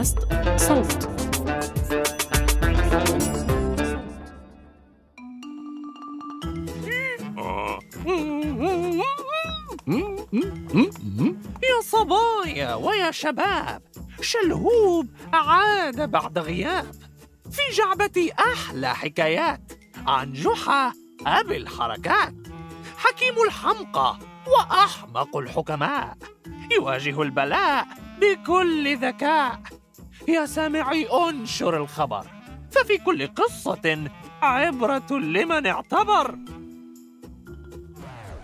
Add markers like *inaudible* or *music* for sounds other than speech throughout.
بودكاست صوت. يا صبايا ويا شباب شلهوب عاد بعد غياب. في جعبتي أحلى حكايات عن جحا أبي الحركات. حكيم الحمقى وأحمق الحكماء. يواجه البلاء بكل ذكاء. يا سامعي انشر الخبر. ففي كل قصة عبرة لمن اعتبر.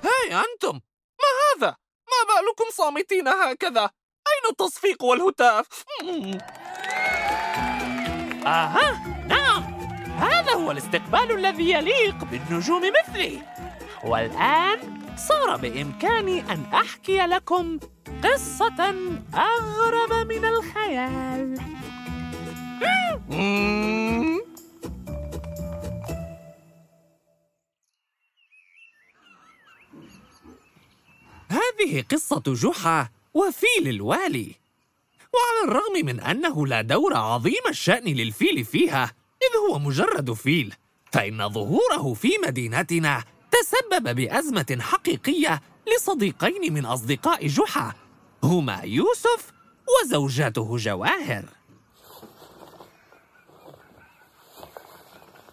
هاي أنتم! ما هذا؟ ما بالكم صامتين هكذا؟ أين التصفيق والهتاف؟ آها! نعم! هذا هو الاستقبال الذي يليق بالنجوم مثلي. والآن صار بإمكاني أن أحكي لكم قصة أغرب من الخيال. هذه قصة جحا وفيل الوالي. وعلى الرغم من أنه لا دور عظيم الشأن للفيل فيها إذ هو مجرد فيل فإن ظهوره في مدينتنا تسبب بأزمة حقيقية لصديقين من أصدقاء جحا هما يوسف وزوجته جواهر.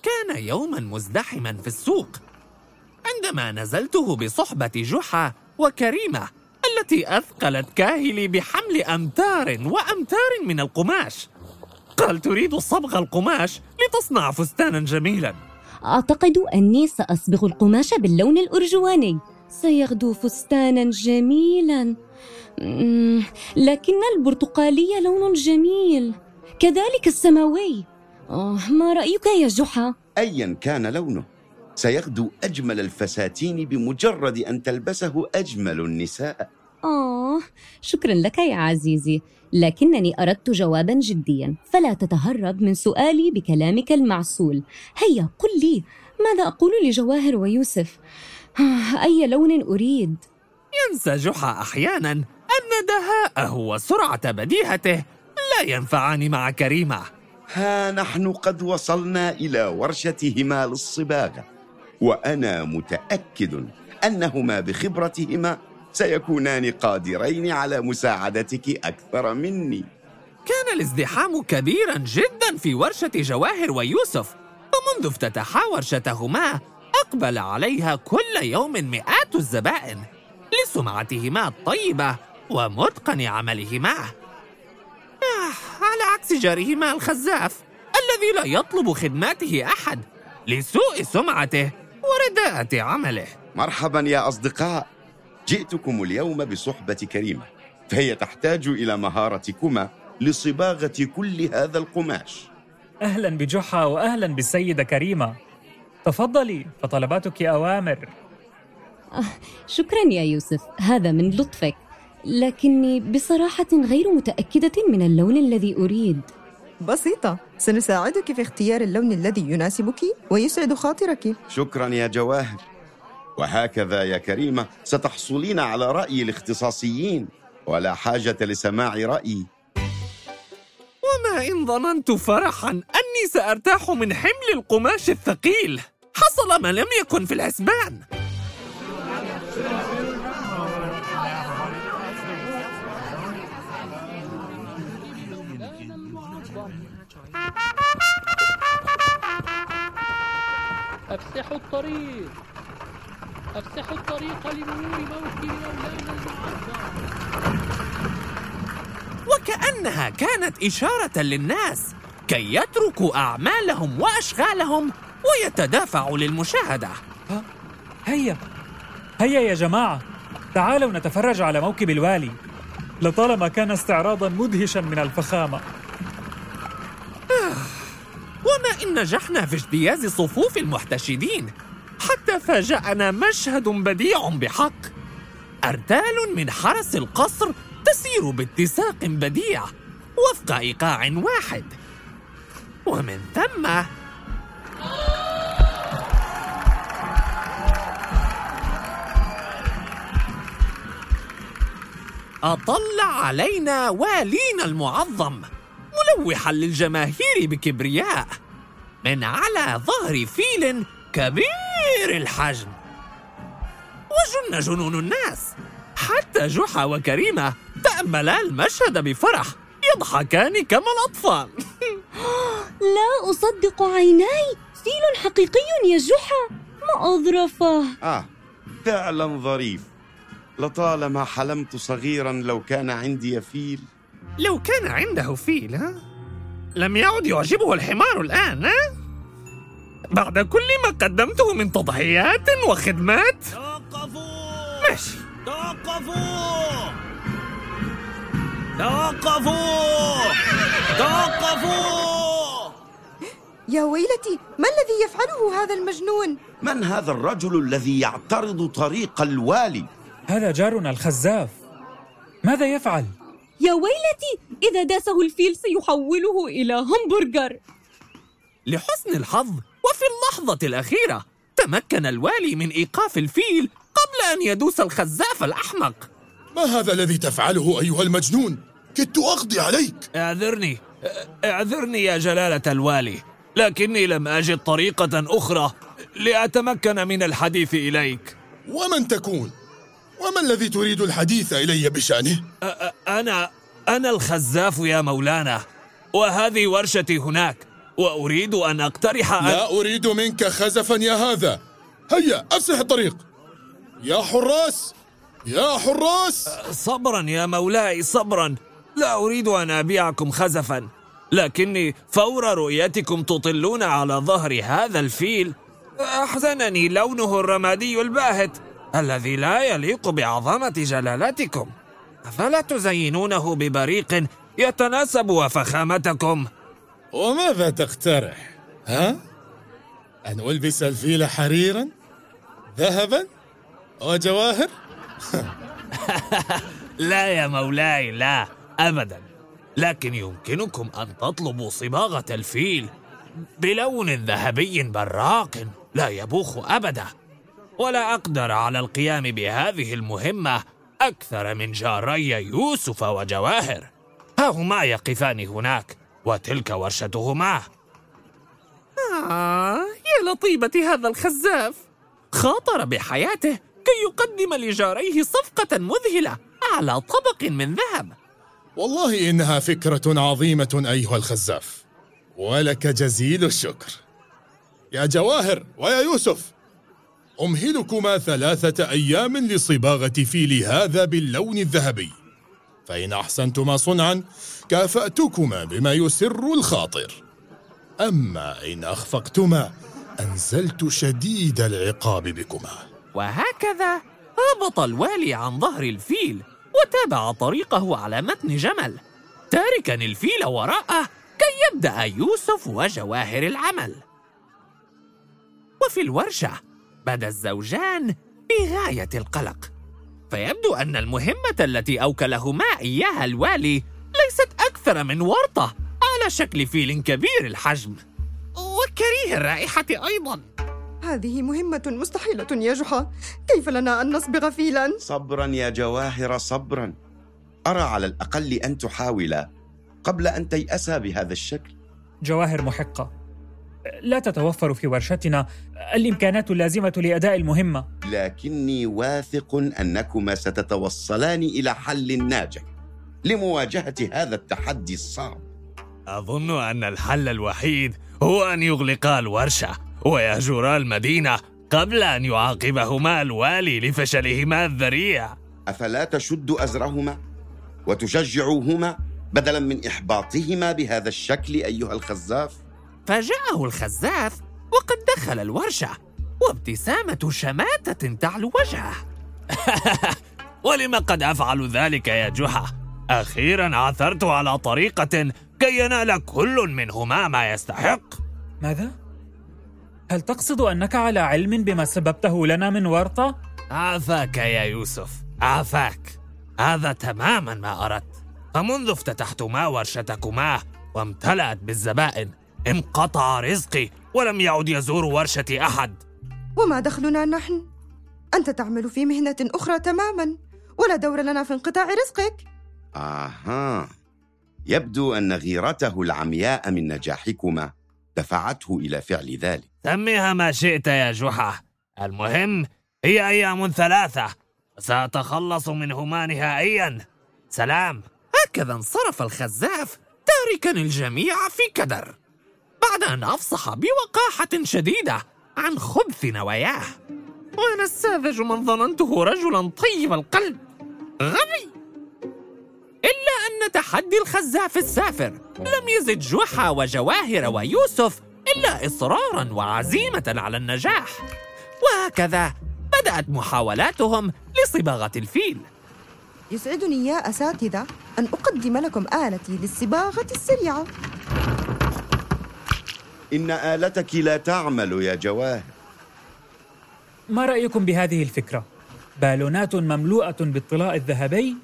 كان يوما مزدحما في السوق. عندما نزلته بصحبة جحا وكريمة التي أثقلت كاهلي بحمل أمتار وأمتار من القماش. قال تريد صبغ القماش لتصنع فستانا جميلا. أعتقد أني سأصبغ القماش باللون الأرجواني. سيغدو فستانا جميلا. لكن البرتقالي لون جميل. كذلك السماوي. أوه ما رأيك يا جحا؟ ايا كان لونه. سيغدو أجمل الفساتين بمجرد أن تلبسه أجمل النساء. آه شكرا لك يا عزيزي. لكنني أردت جوابا جديا. فلا تتهرب من سؤالي بكلامك المعسول. هيا قل لي ماذا أقول لجواهر ويوسف؟ آه، أي لون أريد؟ ينسى جحا أحيانا أن دهاءه وسرعة بديهته لا ينفعان مع كريمة. ها نحن قد وصلنا إلى ورشتهما للصباغة وأنا متأكد أنهما بخبرتهما. سيكونان قادرين على مساعدتك أكثر مني. كان الازدحام كبيرا جدا في ورشة جواهر ويوسف ومنذ افتتحا ورشتهما أقبل عليها كل يوم مئات الزبائن لسمعتهما الطيبة ومتقن عملهما. آه على عكس جارهما الخزاف الذي لا يطلب خدماته أحد لسوء سمعته ورداءة عمله. مرحبا يا أصدقاء. جئتكم اليوم بصحبة كريمة فهي تحتاج إلى مهارتكما لصباغة كل هذا القماش. أهلا بجحا وأهلا بالسيدة كريمة. تفضلي فطلباتك أوامر. شكرا يا يوسف هذا من لطفك. لكني بصراحة غير متأكدة من اللون الذي أريد. بسيطة سنساعدك في اختيار اللون الذي يناسبك ويسعد خاطرك. شكرا يا جواهر. وهكذا يا كريمة ستحصلين على رأي الاختصاصيين ولا حاجة لسماع رأيي. وما إن ظننت فرحا أني سأرتاح من حمل القماش الثقيل. حصل ما لم يكن في الحسبان أفسحوا الطريق. أفسحوا الطريق لمرور موكب مولانا المعظم وكأنها كانت إشارة للناس كي يتركوا أعمالهم وأشغالهم ويتدافعوا للمشاهدة. هيا. هيا يا جماعة. تعالوا نتفرج على موكب الوالي. لطالما كان استعراضا مدهشا من الفخامة. وما إن نجحنا في اجتياز صفوف المحتشدين. حتى فاجأنا مشهد بديع بحق. أرتال من حرس القصر تسير باتساق بديع وفق إيقاع واحد. ومن ثم أطل علينا والينا المعظم مشوحا للجماهير بكبرياء من على ظهر فيل كبير الحجم. وجن جنون الناس. حتى جحا وكريمة تأملا المشهد بفرح يضحكان كما الأطفال. *laughs* لا أصدق عيناي. فيل حقيقي يا جحا. ما أظرفه. آه فعلا ظريف. لطالما حلمت صغيرا لو كان عندي فيل. لو كان عنده فيل ها؟ لم يعد يعجبه الحمار الآن ها؟ بعد كل ما قدمته من تضحيات وخدمات. توقفوا ماشي. توقفوا توقفوا توقفوا يا ويلتي ما الذي يفعله هذا المجنون؟ من هذا الرجل الذي يعترض طريق الوالي؟ هذا جارنا الخزاف. ماذا يفعل؟ يا ويلتي إذا داسه الفيل سيحوله إلى همبرجر. لحسن الحظ وفي اللحظة الأخيرة تمكن الوالي من إيقاف الفيل قبل أن يدوس الخزاف الأحمق ما هذا الذي تفعله أيها المجنون؟ كدت أقضي عليك اعذرني اعذرني يا جلالة الوالي لكني لم أجد طريقة أخرى لأتمكن من الحديث إليك ومن تكون؟ وما الذي تريد الحديث إلي بشأنه؟ أ- أنا أنا الخزاف يا مولانا وهذه ورشتي هناك وأريد أن أقترح أن لا أريد منك خزفا يا هذا. هيا أفسح الطريق. يا حراس يا حراس. صبرا يا مولاي صبرا. لا أريد أن أبيعكم خزفا. لكني فور رؤيتكم تطلون على ظهر هذا الفيل. أحزنني لونه الرمادي الباهت الذي لا يليق بعظمة جلالتكم. أفلا تزينونه ببريق يتناسب وفخامتكم؟ وماذا تقترح؟ ها؟ أن ألبس الفيل حريرا؟ ذهبا؟ وجواهر؟ *laughs* لا يا مولاي لا أبدا لكن يمكنكم أن تطلبوا صباغة الفيل بلون ذهبي براق لا يبوخ أبدا ولا أقدر على القيام بهذه المهمة أكثر من جاري يوسف وجواهر ها هما يقفان هناك وتلك ورشتهما. آه يا لطيبة هذا الخزاف. خاطر بحياته كي يقدم لجاريه صفقة مذهلة على طبق من ذهب. والله إنها فكرة عظيمة أيها الخزاف. ولك جزيل الشكر. يا جواهر ويا يوسف أمهلكما ثلاثة أيام لصباغة فيل هذا باللون الذهبي. فإن أحسنتما صنعا كافأتكما بما يسر الخاطر. أما إن أخفقتما أنزلت شديد العقاب بكما. وهكذا هبط الوالي عن ظهر الفيل وتابع طريقه على متن جمل. تاركا الفيل وراءه كي يبدأ يوسف وجواهر العمل. وفي الورشة بدا الزوجان بغاية القلق. فيبدو أن المهمة التي أوكلهما إياها الوالي ليست أكثر من ورطة على شكل فيل كبير الحجم. وكريه الرائحة أيضاً. هذه مهمة مستحيلة يا جحا. كيف لنا أن نصبغ فيلا؟ صبرا يا جواهر صبرا. أرى على الأقل أن تحاولا قبل أن تيأسا بهذا الشكل. جواهر محقة. لا تتوفر في ورشتنا الإمكانات اللازمة لأداء المهمة. لكني واثق أنكما ستتوصلان إلى حل ناجح لمواجهة هذا التحدي الصعب. أظن أن الحل الوحيد هو أن يغلقا الورشة ويهجرا المدينة قبل أن يعاقبهما الوالي لفشلهما الذريع. أفلا تشد أزرهما وتشجعوهما بدلا من إحباطهما بهذا الشكل أيها الخزاف؟ فجاءه الخزاف وقد دخل الورشة وابتسامة شماتة تعلو وجهه. *laughs* ولم قد أفعل ذلك يا جحا؟ أخيرا عثرت على طريقة كي ينال كل منهما ما يستحق. ماذا؟ هل تقصد أنك على علم بما سببته لنا من ورطة؟ عافاك يا يوسف عافاك. هذا تماما ما أردت. فمنذ افتتحتما ورشتكما وامتلأت بالزبائن انقطع رزقي ولم يعد يزور ورشتي أحد. وما دخلنا نحن؟ أنت تعمل في مهنة أخرى تماما ولا دور لنا في انقطاع رزقك. آها. يبدو أن غيرته العمياء من نجاحكما دفعته إلى فعل ذلك. سميها ما شئت يا جحا. المهم هي أيام ثلاثة سأتخلص منهما نهائيا سلام. هكذا انصرف الخزاف تاركا الجميع في كدر. بعد أن أفصح بوقاحة شديدة عن خبث نواياه. وأنا الساذج من ظننته رجلا طيب القلب. غبي! إلا أن تحدي الخزاف السافر لم يزد جحا وجواهر ويوسف إلا إصرارا وعزيمة على النجاح. وهكذا بدأت محاولاتهم لصباغة الفيل. يسعدني يا أساتذة أن أقدم لكم آلتي للصباغة السريعة. إن آلتك لا تعمل يا جواهر. ما رأيكم بهذه الفكرة؟ بالونات مملوءة بالطلاء الذهبي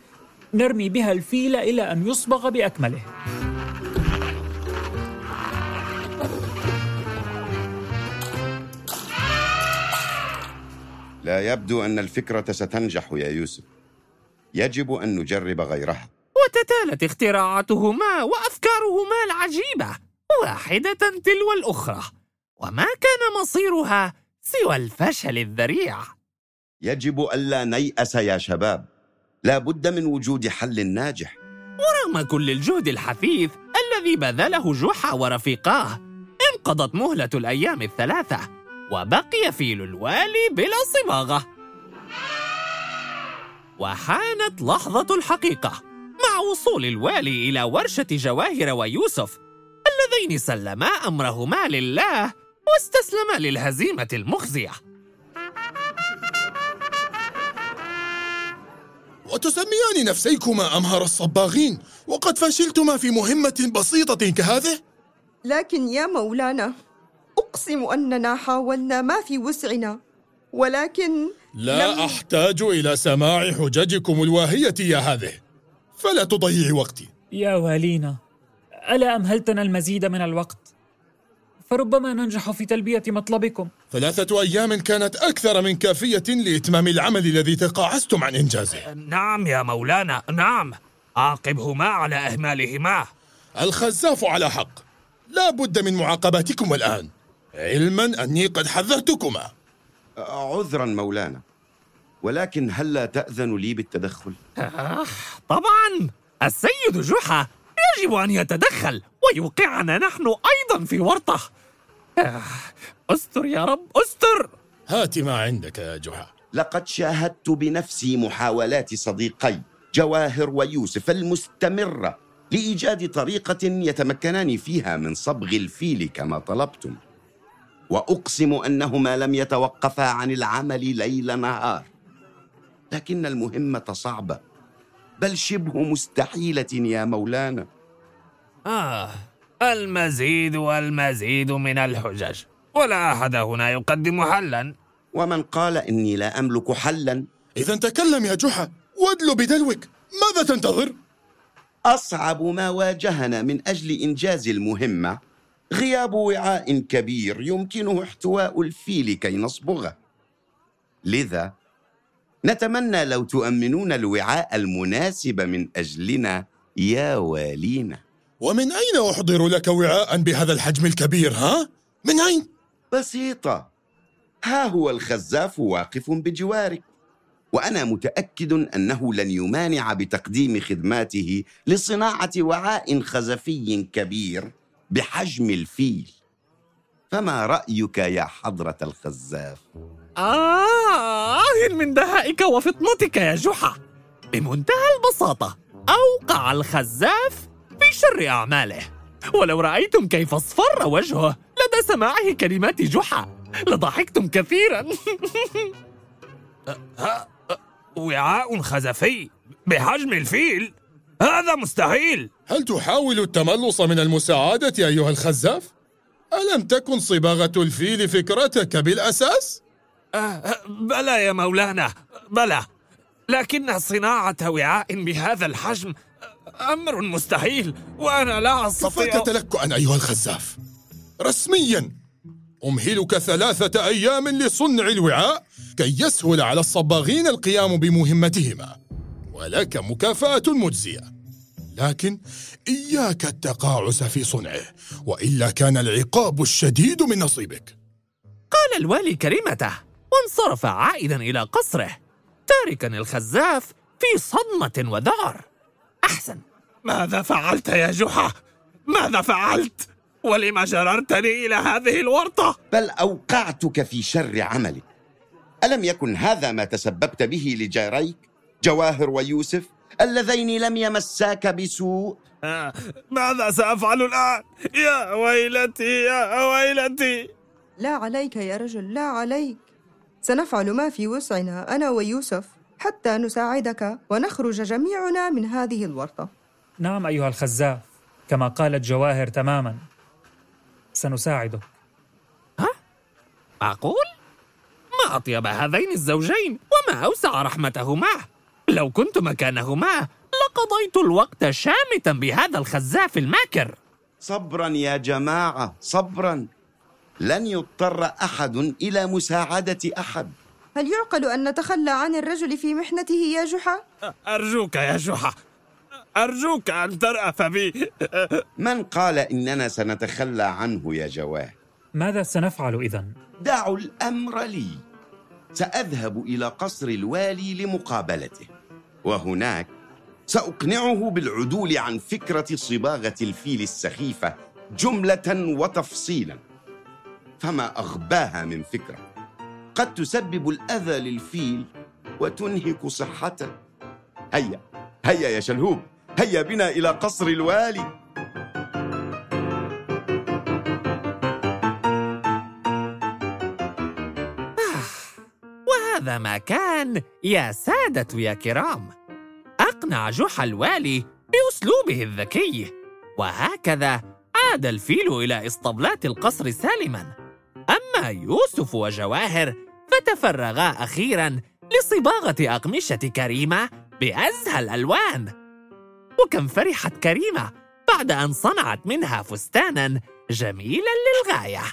نرمي بها الفيل إلى أن يصبغ بأكمله. لا يبدو أن الفكرة ستنجح يا يوسف. يجب أن نجرب غيرها. وتتالت اختراعاتهما وأفكارهما العجيبة. واحدة تلو الأخرى وما كان مصيرها سوى الفشل الذريع. يجب ألا نيأس يا شباب. لا بد من وجود حل ناجح. ورغم كل الجهد الحثيث الذي بذله جحا ورفيقاه انقضت مهلة الأيام الثلاثة وبقي فيل الوالي بلا صباغة. وحانت لحظة الحقيقة مع وصول الوالي إلى ورشة جواهر ويوسف اللذين سلما أمرهما لله واستسلما للهزيمة المخزية. وتسميان نفسيكما أمهر الصباغين وقد فشلتما في مهمة بسيطة كهذه؟ لكن يا مولانا أقسم أننا حاولنا ما في وسعنا ولكن لا لم- أحتاج إلى سماع حججكم الواهية يا هذه فلا تضيعي وقتي. يا والينا. ألا أمهلتنا المزيد من الوقت؟ فربما ننجح في تلبية مطلبكم. ثلاثة أيام كانت أكثر من كافية لإتمام العمل الذي تقاعستم عن إنجازه. نعم يا مولانا نعم. عاقبهما على إهمالهما. الخزاف على حق. لا بد من معاقبتكم الآن. علما أني قد حذرتكما. عذرا مولانا ولكن هل لا تأذن لي بالتدخل؟ آه، طبعا. السيد جحا يجب أن يتدخل ويوقعنا نحن أيضا في ورطة. آه، استر يا رب استر! هات ما عندك يا جحا. لقد شاهدت بنفسي محاولات صديقي جواهر ويوسف المستمرة لإيجاد طريقة يتمكنان فيها من صبغ الفيل كما طلبتم. وأقسم أنهما لم يتوقفا عن العمل ليل نهار. لكن المهمة صعبة. بل شبه مستحيلة يا مولانا. آه المزيد والمزيد من الحجج ولا أحد هنا يقدم حلا. ومن قال إني لا أملك حلاً. إذا تكلم يا جحا وادل بدلوك ماذا تنتظر؟ أصعب ما واجهنا من أجل إنجاز المهمة غياب وعاء كبير يمكنه احتواء الفيل كي نصبغه. لذا نتمنى لو تؤمنون الوعاء المناسب من أجلنا يا والينا ومن أين أحضر لك وعاء بهذا الحجم الكبير ها؟ من أين؟ بسيطة ها هو الخزاف واقف بجوارك وأنا متأكد أنه لن يمانع بتقديم خدماته لصناعة وعاء خزفي كبير بحجم الفيل فما رأيك يا حضرة الخزاف؟ آه من دهائك وفطنتك يا جحا. بمنتهى البساطة أوقع الخزاف في شر أعماله. ولو رأيتم كيف اصفر وجهه لدى سماعه كلمات جحا. لضحكتم كثيرا. *laughs* وعاء خزفي بحجم الفيل. هذا مستحيل. هل تحاول التملص من المساعدة أيها الخزاف؟ ألم تكن صباغة الفيل فكرتك بالأساس؟ بلى يا مولانا بلى. لكن صناعة وعاء بهذا الحجم أمر مستحيل وأنا لا أستطيع كفاك تلكؤا أيها الخزاف. رسميا أمهلك ثلاثة أيام لصنع الوعاء كي يسهل على الصباغين القيام بمهمتهما. ولك مكافأة مجزية. لكن إياك التقاعس في صنعه وإلا كان العقاب الشديد من نصيبك. قال الوالي كلمته وانصرف عائدا إلى قصره تاركا الخزاف في صدمة وذعر أحسن ماذا فعلت يا جحا؟ ماذا فعلت؟ ولم جررتني إلى هذه الورطة؟ بل أوقعتك في شر عملك ألم يكن هذا ما تسببت به لجاريك جواهر ويوسف اللذين لم يمساك بسوء آه، ماذا سأفعل الآن؟ يا ويلتي يا ويلتي لا عليك يا رجل لا عليك سنفعل ما في وسعنا أنا ويوسف حتى نساعدك ونخرج جميعنا من هذه الورطة. نعم أيها الخزاف كما قالت جواهر تماما. سنساعدك. معقول؟ ما أطيب هذين الزوجين وما أوسع رحمتهما. لو كنت مكانهما لقضيت الوقت شامتا بهذا الخزاف الماكر. صبرا يا جماعة صبرا. لن يضطر أحد إلى مساعدة أحد. هل يعقل أن نتخلى عن الرجل في محنته يا جحا؟ أرجوك يا جحا. أرجوك أن ترأف بي. من قال إننا سنتخلى عنه يا جواه؟ ماذا سنفعل إذن؟ دعوا الأمر لي. سأذهب إلى قصر الوالي لمقابلته. وهناك سأقنعه بالعدول عن فكرة صباغة الفيل السخيفة جملة وتفصيلا. فما أغباها من فكرة. قد تسبب الأذى للفيل وتنهك صحته. هيا هيا يا شلهوب هيا بنا إلى قصر الوالي. وهذا ما كان يا سادة يا كرام. أقنع جحا الوالي بأسلوبه الذكي. وهكذا عاد الفيل إلى إسطبلات القصر سالما. أما يوسف وجواهر فتفرغا أخيرا لصباغة أقمشة كريمة بأزهى الألوان. وكم فرحت كريمة بعد أن صنعت منها فستانا جميلا للغاية.